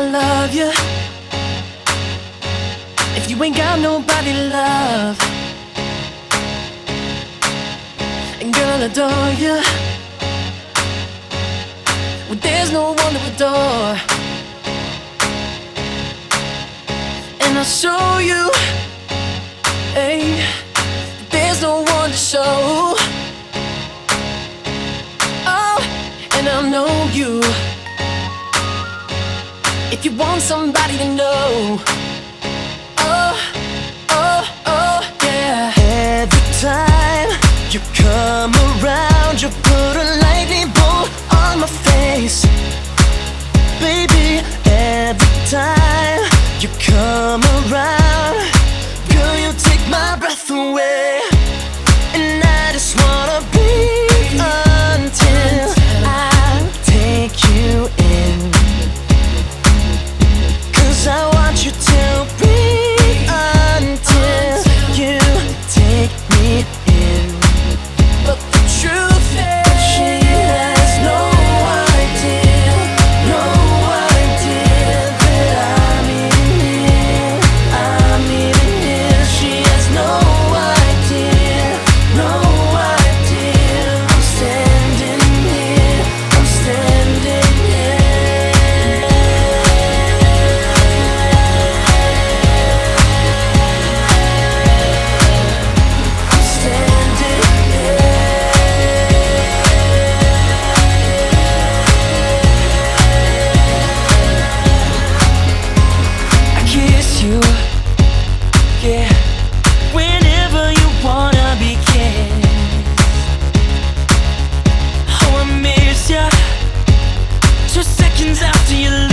I love you. If you ain't got nobody to love, and girl, adore you. Well, there's no one to adore, and I'll show you. Hey, there's no one to show. Oh, and I know you. If you want somebody to know. Oh, oh, oh, yeah. Every time you come around, you put a lightning bolt on my face. Baby, every time you come Two seconds after you